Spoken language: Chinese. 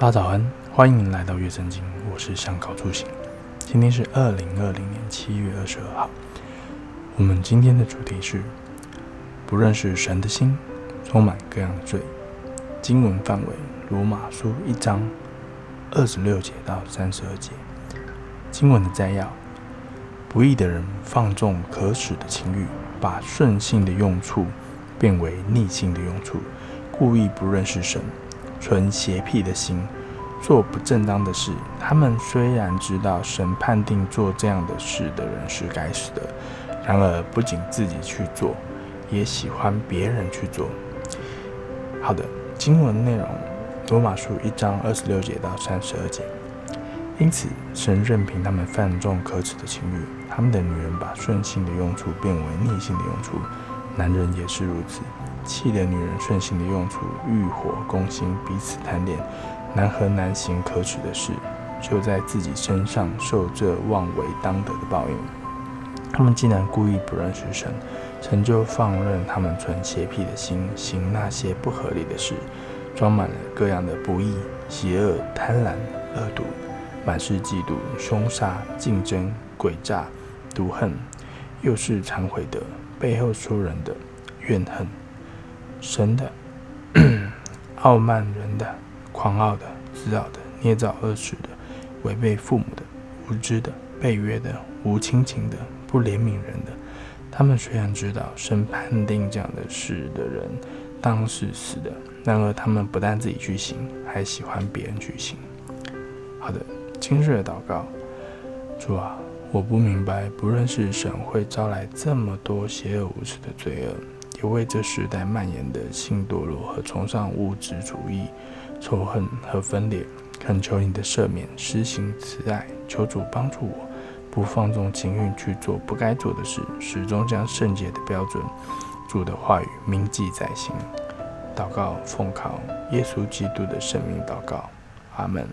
大家早安，欢迎来到月圣经，我是香稿出行。今天是二零二零年七月二十二号。我们今天的主题是不认识神的心，充满各样的罪。经文范围：罗马书一章二十六节到三十二节。经文的摘要：不义的人放纵可耻的情欲，把顺性的用处变为逆性的用处，故意不认识神。存邪僻的心，做不正当的事。他们虽然知道神判定做这样的事的人是该死的，然而不仅自己去做，也喜欢别人去做。好的，经文内容：罗马书一章二十六节到三十二节。因此，神任凭他们放纵可耻的情欲，他们的女人把顺性的用处变为逆性的用处，男人也是如此。气的女人顺行的用处，欲火攻心，彼此贪恋，难和难行可耻的事，就在自己身上受这妄为当得的报应。他们既然故意不认识神，神就放任他们存邪僻的心，行那些不合理的事，装满了各样的不义、邪恶、贪婪、恶毒，满是嫉妒、凶杀、竞争、诡诈、毒恨，又是忏悔的，背后说人的，怨恨。神的 傲慢，人的狂傲的，自傲的，捏造恶事的，违背父母的，无知的，背约的，无亲情的，不怜悯人的。他们虽然知道神判定这样的事的人当是死的，然而他们不但自己去行，还喜欢别人去行。好的，今日的祷告，主啊，我不明白，不认识神会招来这么多邪恶无耻的罪恶。也为这时代蔓延的性堕落和崇尚物质主义、仇恨和分裂，恳求你的赦免，施行慈爱，求主帮助我，不放纵情欲去做不该做的事，始终将圣洁的标准、主的话语铭记在心。祷告奉靠耶稣基督的圣名祷告，阿门。